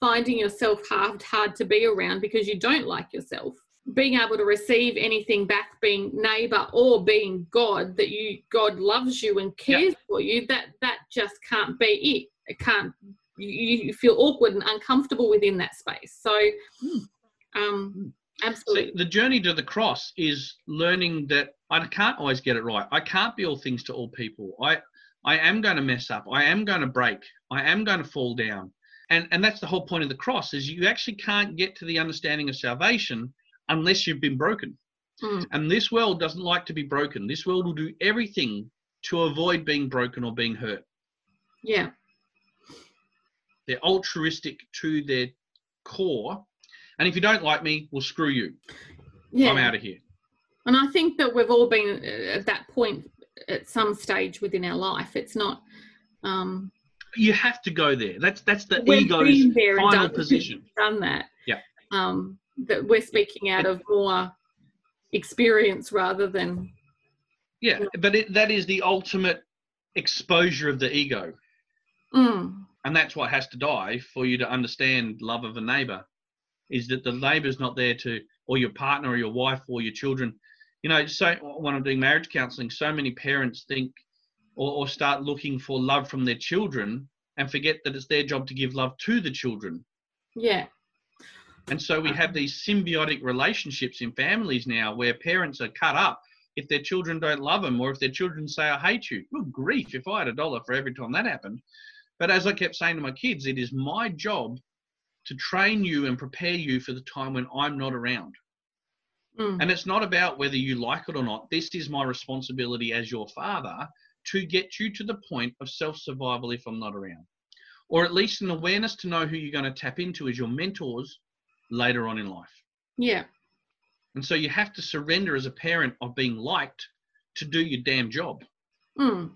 finding yourself hard hard to be around because you don't like yourself being able to receive anything back being neighbor or being god that you god loves you and cares for you that that just can't be it it can't you, you feel awkward and uncomfortable within that space so Hmm. um So absolutely the journey to the cross is learning that I can't always get it right. I can't be all things to all people. I I am going to mess up. I am going to break. I am going to fall down. And and that's the whole point of the cross is you actually can't get to the understanding of salvation unless you've been broken. Mm. And this world doesn't like to be broken. This world will do everything to avoid being broken or being hurt. yeah They're altruistic to their core. And if you don't like me, well, screw you. yeah I'm out of here. and i think that we've all been at that point at some stage within our life it's not um You have to go there. That's that's the ego's final done- position. done that Yeah. um that we're speaking out of more experience rather than Yeah, but it, that is the ultimate exposure of the ego. mm, and that's what has to die for you to understand love of a neighbor is that the neighbor's not there to or your partner or your wife or your children you know so when i'm doing marriage counseling so many parents think or, or start looking for love from their children and forget that it's their job to give love to the children. Yeah. And so we have these symbiotic relationships in families now where parents are cut up if their children don't love them or if their children say i hate you. Good grief if i had a dollar for every time that happened. But as I kept saying to my kids, it is my job to train you and prepare you for the time when I'm not around. Mm, And it's not about whether you like it or not. This is my responsibility as your father to get you to the point of self survival if I'm not around. Or at least an awareness to know who you're going to tap into as your mentors later on in life. yeah And so you have to surrender as a parent of being liked to do your damn job. mm,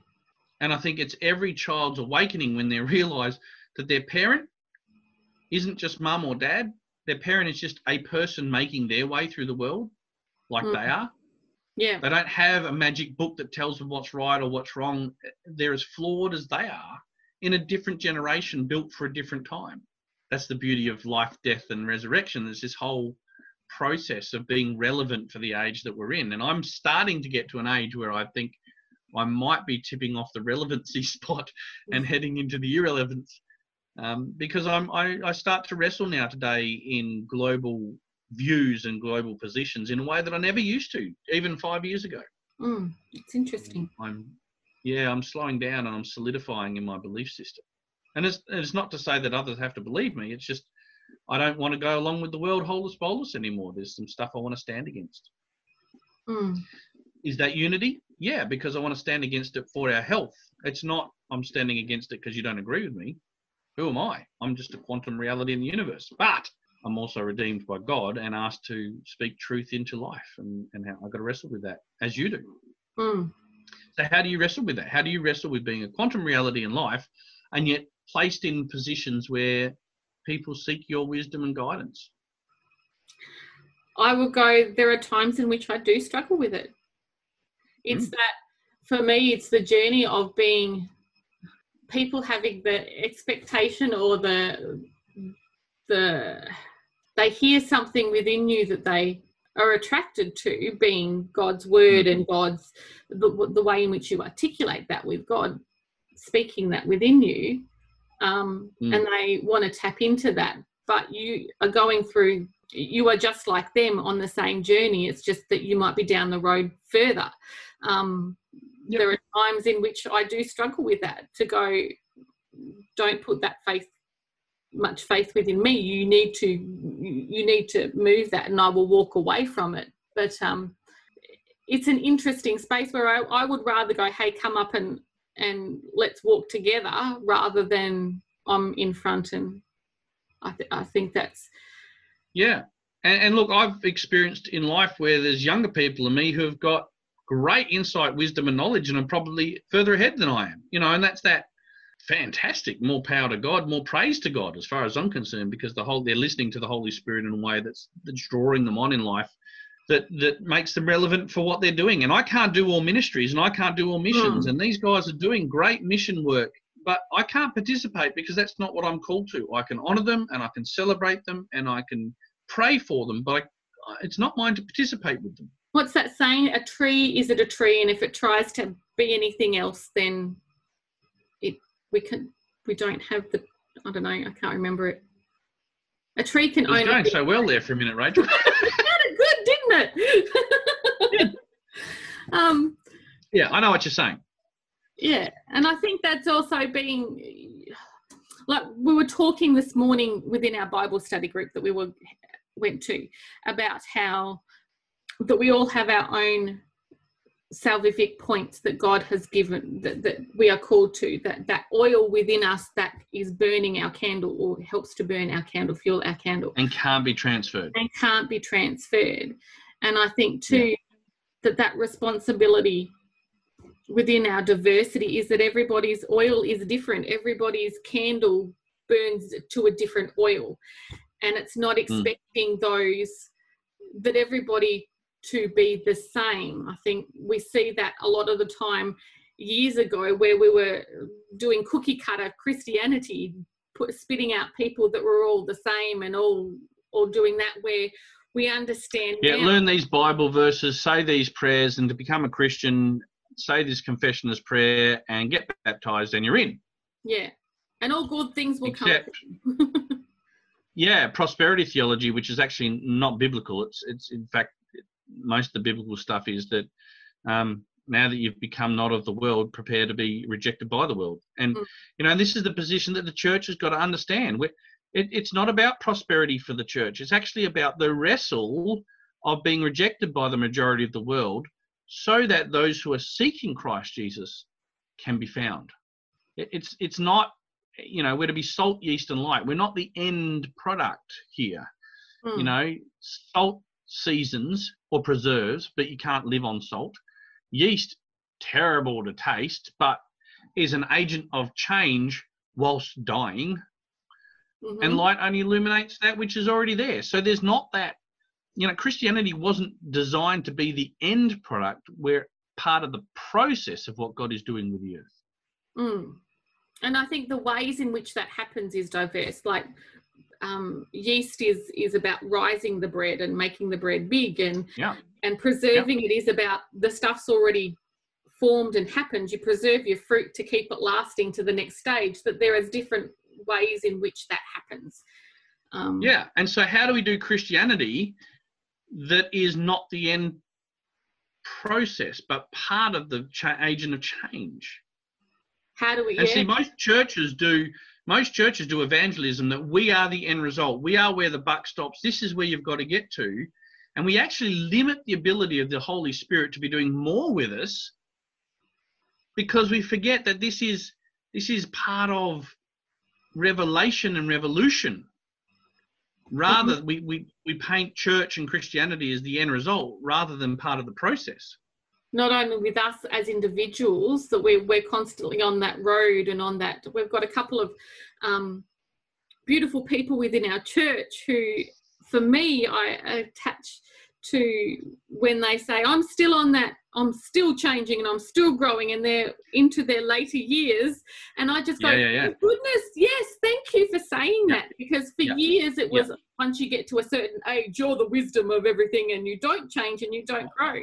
And I think it's every child's awakening when they <laughs> realize that their parent isn't just mum or dad. Their parent is just a person making their way through the world like they mm. are. yeah They don't have a magic book that tells them what's right or what's wrong. They're as flawed as they are in a different generation built for a different time. That's the beauty of life, death, and resurrection. There's this whole process of being relevant for the age that we're in. And I'm starting to get to an age where I think I might be tipping off the relevancy <laughs> spot and mm. heading into the irrelevance. Um, because I'm, I, I start to wrestle now today in global views and global positions in a way that I never used to, even five years ago. mm, it's interesting I'm, yeah, I'm slowing down and I'm solidifying in my belief system. And it's, it's not to say that others have to believe me. It's just I don't want to go along with the world holus bolus anymore. There's some stuff I want to stand against. mm, Is that unity? Yeah, because I want to stand against it for our health. It's not I'm standing against it because you don't agree with me. Who am I? I'm just a quantum reality in the universe. But I'm also redeemed by God and asked to speak truth into life. And, and how I've got to wrestle with that, as you do. mm, So how do you wrestle with that? How do you wrestle with being a quantum reality in life and yet placed in positions where people seek your wisdom and guidance? I will go. There are times in which I do struggle with it. It's that for me, it's the journey of being people having the expectation or the the they hear something within you that they are attracted to, being God's word and God's the, the way in which you articulate that with God speaking that within you, um, Mm. and they want to tap into that. But you are going through you are just like them on the same journey. It's just that you might be down the road further. Um, Yep. There are times in which I do struggle with that to go, don't put that faith, much faith within me. You need to, you need to move that, and I will walk away from it. But um, it's an interesting space where I, I would rather go, hey, come up and and let's walk together, rather than I'm in front and I, th- I think that's Yeah. And, and look, I've experienced in life where there's younger people than me who have got great insight, wisdom, and knowledge, and are probably further ahead than I am. You know, and that's that fantastic. More power to God, more praise to God, as far as I'm concerned, because the whole they're listening to the Holy Spirit in a way that's that's drawing them on in life. That, that makes them relevant for what they're doing. And I can't do all ministries and I can't do all missions. Mm. And these guys are doing great mission work, but I can't participate because that's not what I'm called to. I can honor them and I can celebrate them and I can pray for them, but I, it's not mine to participate with them. What's that saying? A tree is it a tree, and if it tries to be anything else, then it we can we don't have the I don't know. I can't remember it. A tree can only going so well there for a minute, Rachel. <laughs> good, didn't it? <laughs> um, yeah, I know what you're saying. yeah, and I think that's also being like we were talking this morning within our Bible study group that we were went to about how that we all have our own salvific points that God has given that, that we are called to that that oil within us that is burning our candle or helps to burn our candle fuel our candle and can't be transferred and can't be transferred and I think too yeah. that that responsibility within our diversity is that everybody's oil is different everybody's candle burns to a different oil and it's not hmm. expecting mm. those that everybody to be the same. I think we see that a lot of the time years ago where we were doing cookie cutter Christianity, put, spitting out people that were all the same and all all doing that where we understand yeah now, learn these bible verses say these prayers and to become a christian say this confession as prayer and get baptized and you're in. Yeah and all good things will Except, come <laughs> yeah prosperity theology which is actually not biblical. It's it's in fact most of the biblical stuff is that um, now that you've become not of the world, prepare to be rejected by the world. And mm. you know, this is the position that the church has got to understand. It, it's not about prosperity for the church. It's actually about the wrestle of being rejected by the majority of the world, so that those who are seeking Christ Jesus can be found. It, it's it's not, you know, we're to be salt, yeast, and light. We're not the end product here. Mm. You know, salt seasons or preserves, but you can't live on salt. Yeast, terrible to taste, but is an agent of change whilst dying. Mm-hmm. And light only illuminates that which is already there. So there's not that, you know, Christianity wasn't designed to be the end product. We're part of the process of what God is doing with the earth. Mm. And I think the ways in which that happens is diverse. Like um, yeast is is about rising the bread and making the bread big and yeah. and preserving yeah. it is about the stuff's already formed and happened you preserve your fruit to keep it lasting to the next stage that there is different ways in which that happens um, yeah and so how do we do christianity that is not the end process but part of the cha- agent of change how do we and yeah. see most churches do most churches do evangelism that we are the end result. We are where the buck stops. This is where you've got to get to. And we actually limit the ability of the Holy Spirit to be doing more with us because we forget that this is this is part of revelation and revolution. Rather, we, we, we paint church and Christianity as the end result rather than part of the process not only with us as individuals that we're, we're constantly on that road and on that we've got a couple of um, beautiful people within our church who for me i attach to when they say i'm still on that i'm still changing and i'm still growing and they're into their later years. And i just go yeah, yeah, yeah. goodness yes thank you for saying that. Because for years it was once you get to a certain age you're the wisdom of everything and you don't change and you don't grow.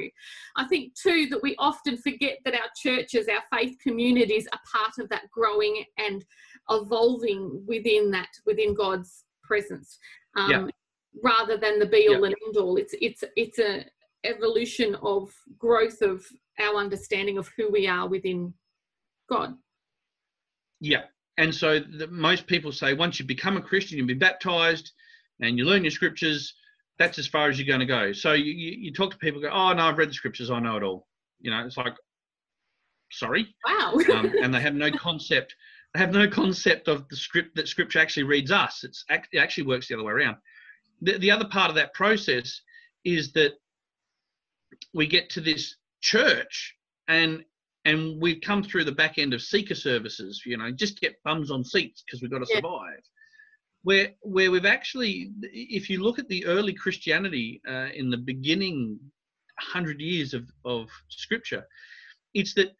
I think too that we often forget that our churches our faith communities are part of that growing and evolving within that within god's presence um, rather than the be all and end all. It's it's it's a evolution of growth of our understanding of who we are within God. Yeah, and so the, most people say once you become a Christian, you'll be baptized, and you learn your scriptures. That's as far as you're going to go. So you, you, you talk to people, go, oh no, I've read the scriptures, I know it all. You know, it's like, sorry, wow, um, and they have no concept. They have no concept of the script that scripture actually reads us. It's it actually works the other way around the, the other part of that process is that we get to this church and and we've come through the back end of seeker services you know just get bums on seats because we've got to yeah. survive where where we've actually if you look at the early christianity uh, in the beginning 100 years of, of scripture it's that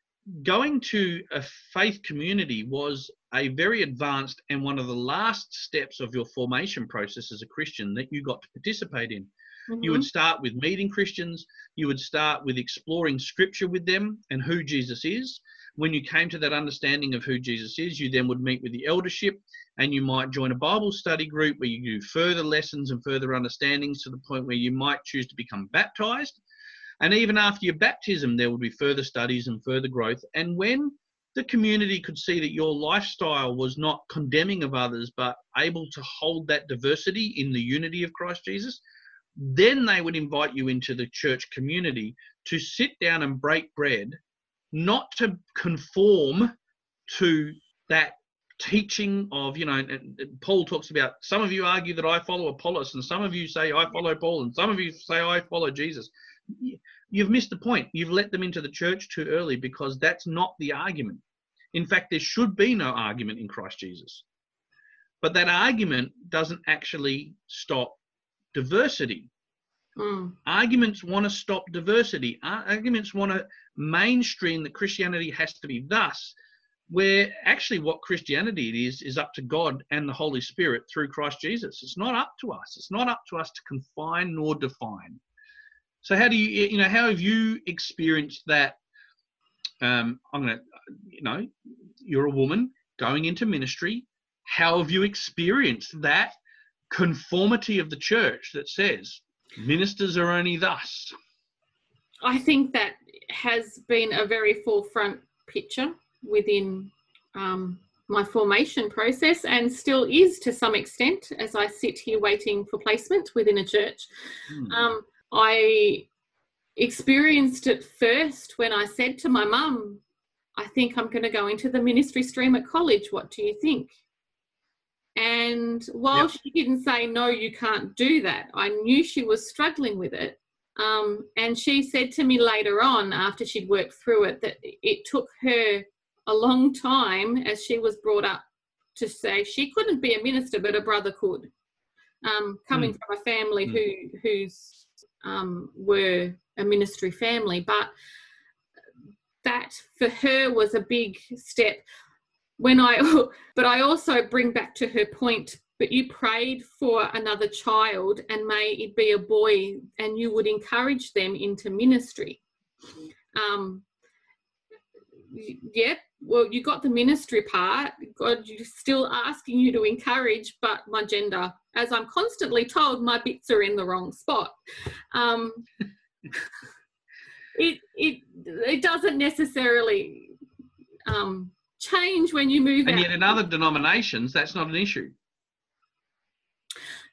going to a faith community was a very advanced and one of the last steps of your formation process as a Christian that you got to participate in. Mm-hmm. You would start with meeting Christians, you would start with exploring scripture with them and who Jesus is. When you came to that understanding of who Jesus is, you then would meet with the eldership and you might join a Bible study group where you do further lessons and further understandings to the point where you might choose to become baptized. And even after your baptism, there would be further studies and further growth. And when the community could see that your lifestyle was not condemning of others, but able to hold that diversity in the unity of Christ Jesus, then they would invite you into the church community to sit down and break bread, not to conform to that teaching of, you know, Paul talks about some of you argue that I follow Apollos, and some of you say I follow Paul, and some of you say I follow Jesus. You've missed the point. You've let them into the church too early because that's not the argument. In fact, there should be no argument in Christ Jesus. But that argument doesn't actually stop diversity. Mm. Arguments want to stop diversity. Arguments want to mainstream that Christianity has to be thus, where actually what Christianity is is up to God and the Holy Spirit through Christ Jesus. It's not up to us. It's not up to us to confine nor define. So how do you you know how have you experienced that? Um, I'm gonna you know you're a woman going into ministry. How have you experienced that conformity of the church that says ministers are only thus? I think that has been a very forefront picture within um, my formation process and still is to some extent as I sit here waiting for placement within a church. Hmm. Um, I experienced it first when I said to my mum, I think I'm going to go into the ministry stream at college. What do you think? And while yep. she didn't say, no, you can't do that, I knew she was struggling with it. Um, and she said to me later on, after she'd worked through it, that it took her a long time as she was brought up to say she couldn't be a minister, but a brother could. Um, coming mm. from a family mm. who who's um, were a ministry family, but that for her was a big step when I, <laughs> but I also bring back to her point, but you prayed for another child and may it be a boy and you would encourage them into ministry. Um, yeah, well, you got the ministry part. God, you're still asking you to encourage, but my gender, as I'm constantly told, my bits are in the wrong spot. Um, <laughs> it it it doesn't necessarily um, change when you move and out. yet in other denominations that's not an issue.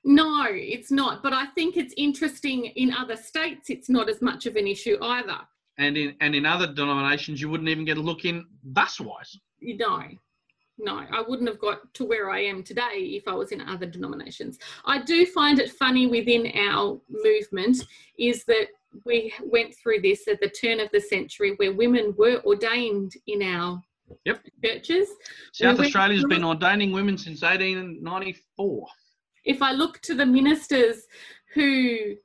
No it's not. But i think it's interesting in other states it's not as much of an issue either. And in and in other denominations you wouldn't even get a look in thus wise no no. I wouldn't have got to where i am today if i was in other denominations. I do find it funny within our movement is that we went through this at the turn of the century where women were ordained in our Yep. Churches. South we Australia's been ordaining women since 1894. If I look to the ministers who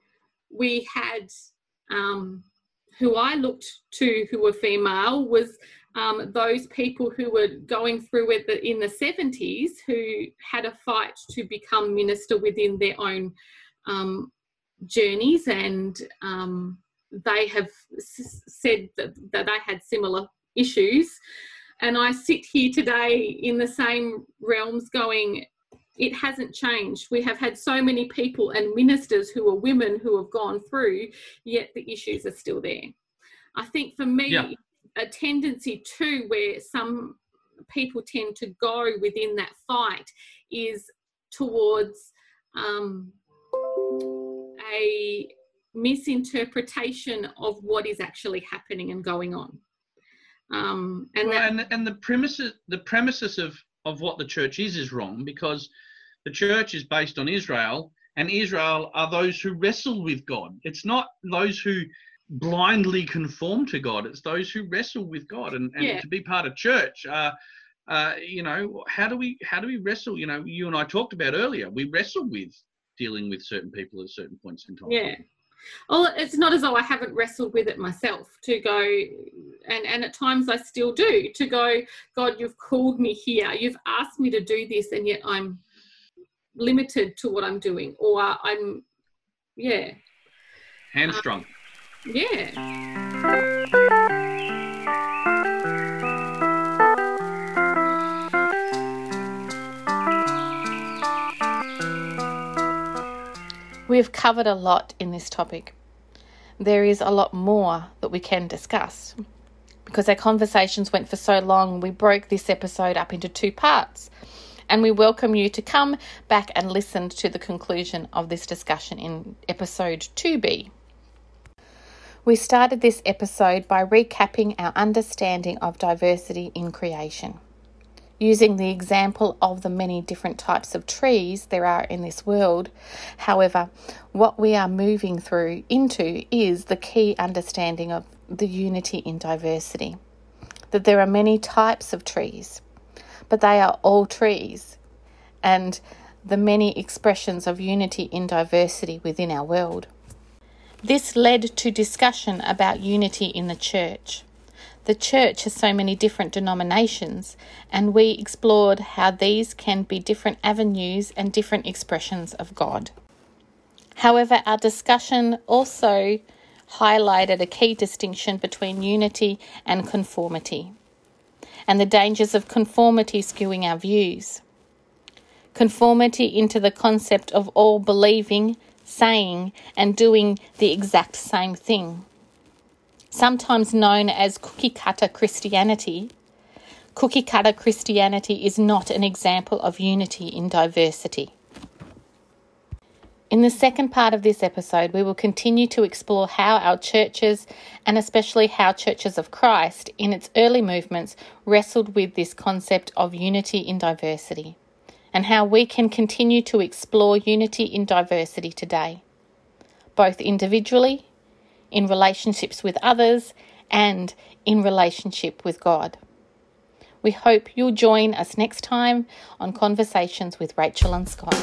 we had, um, who I looked to who were female, was um, those people who were going through it in the 70s who had a fight to become minister within their own um, journeys and um, they have s- said that, that they had similar issues and I sit here today in the same realms going, it hasn't changed. We have had so many people and ministers who are women who have gone through, yet the issues are still there. I think for me, yeah. a tendency too, where some people tend to go within that fight, is towards um, a misinterpretation of what is actually happening and going on. Um, and, well, that, and and the premises the premises of of what the church is is wrong because the church is based on Israel, and Israel are those who wrestle with God. It's not those who blindly conform to God. It's those who wrestle with God, and, and yeah. to be part of church. Uh, uh, you know, how do we how do we wrestle? You know, you and I talked about earlier. We wrestle with dealing with certain people at certain points in time. Yeah, well, it's not as though I haven't wrestled with it myself to go, and, and at times I still do, to go, God, you've called me here. You've asked me to do this, and yet I'm limited to what I'm doing, or I'm, yeah. Hamstrung. Um, yeah. We have covered a lot in this topic. There is a lot more that we can discuss. Because our conversations went for so long, we broke this episode up into two parts. and we welcome you to come back and listen to the conclusion of this discussion in episode 2b. We started this episode by recapping our understanding of diversity in creation. Using the example of the many different types of trees there are in this world, however, what we are moving through into is the key understanding of the unity in diversity. That there are many types of trees, but they are all trees, and the many expressions of unity in diversity within our world. This led to discussion about unity in the church. The church has so many different denominations, and we explored how these can be different avenues and different expressions of God. However, our discussion also highlighted a key distinction between unity and conformity, and the dangers of conformity skewing our views. Conformity into the concept of all believing, saying, and doing the exact same thing. Sometimes known as cookie cutter Christianity, cookie cutter Christianity is not an example of unity in diversity. In the second part of this episode, we will continue to explore how our churches, and especially how churches of Christ in its early movements, wrestled with this concept of unity in diversity and how we can continue to explore unity in diversity today, both individually, in relationships with others, and in relationship with God. We hope you'll join us next time on Conversations with Rachel and Scott.